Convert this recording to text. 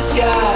sky.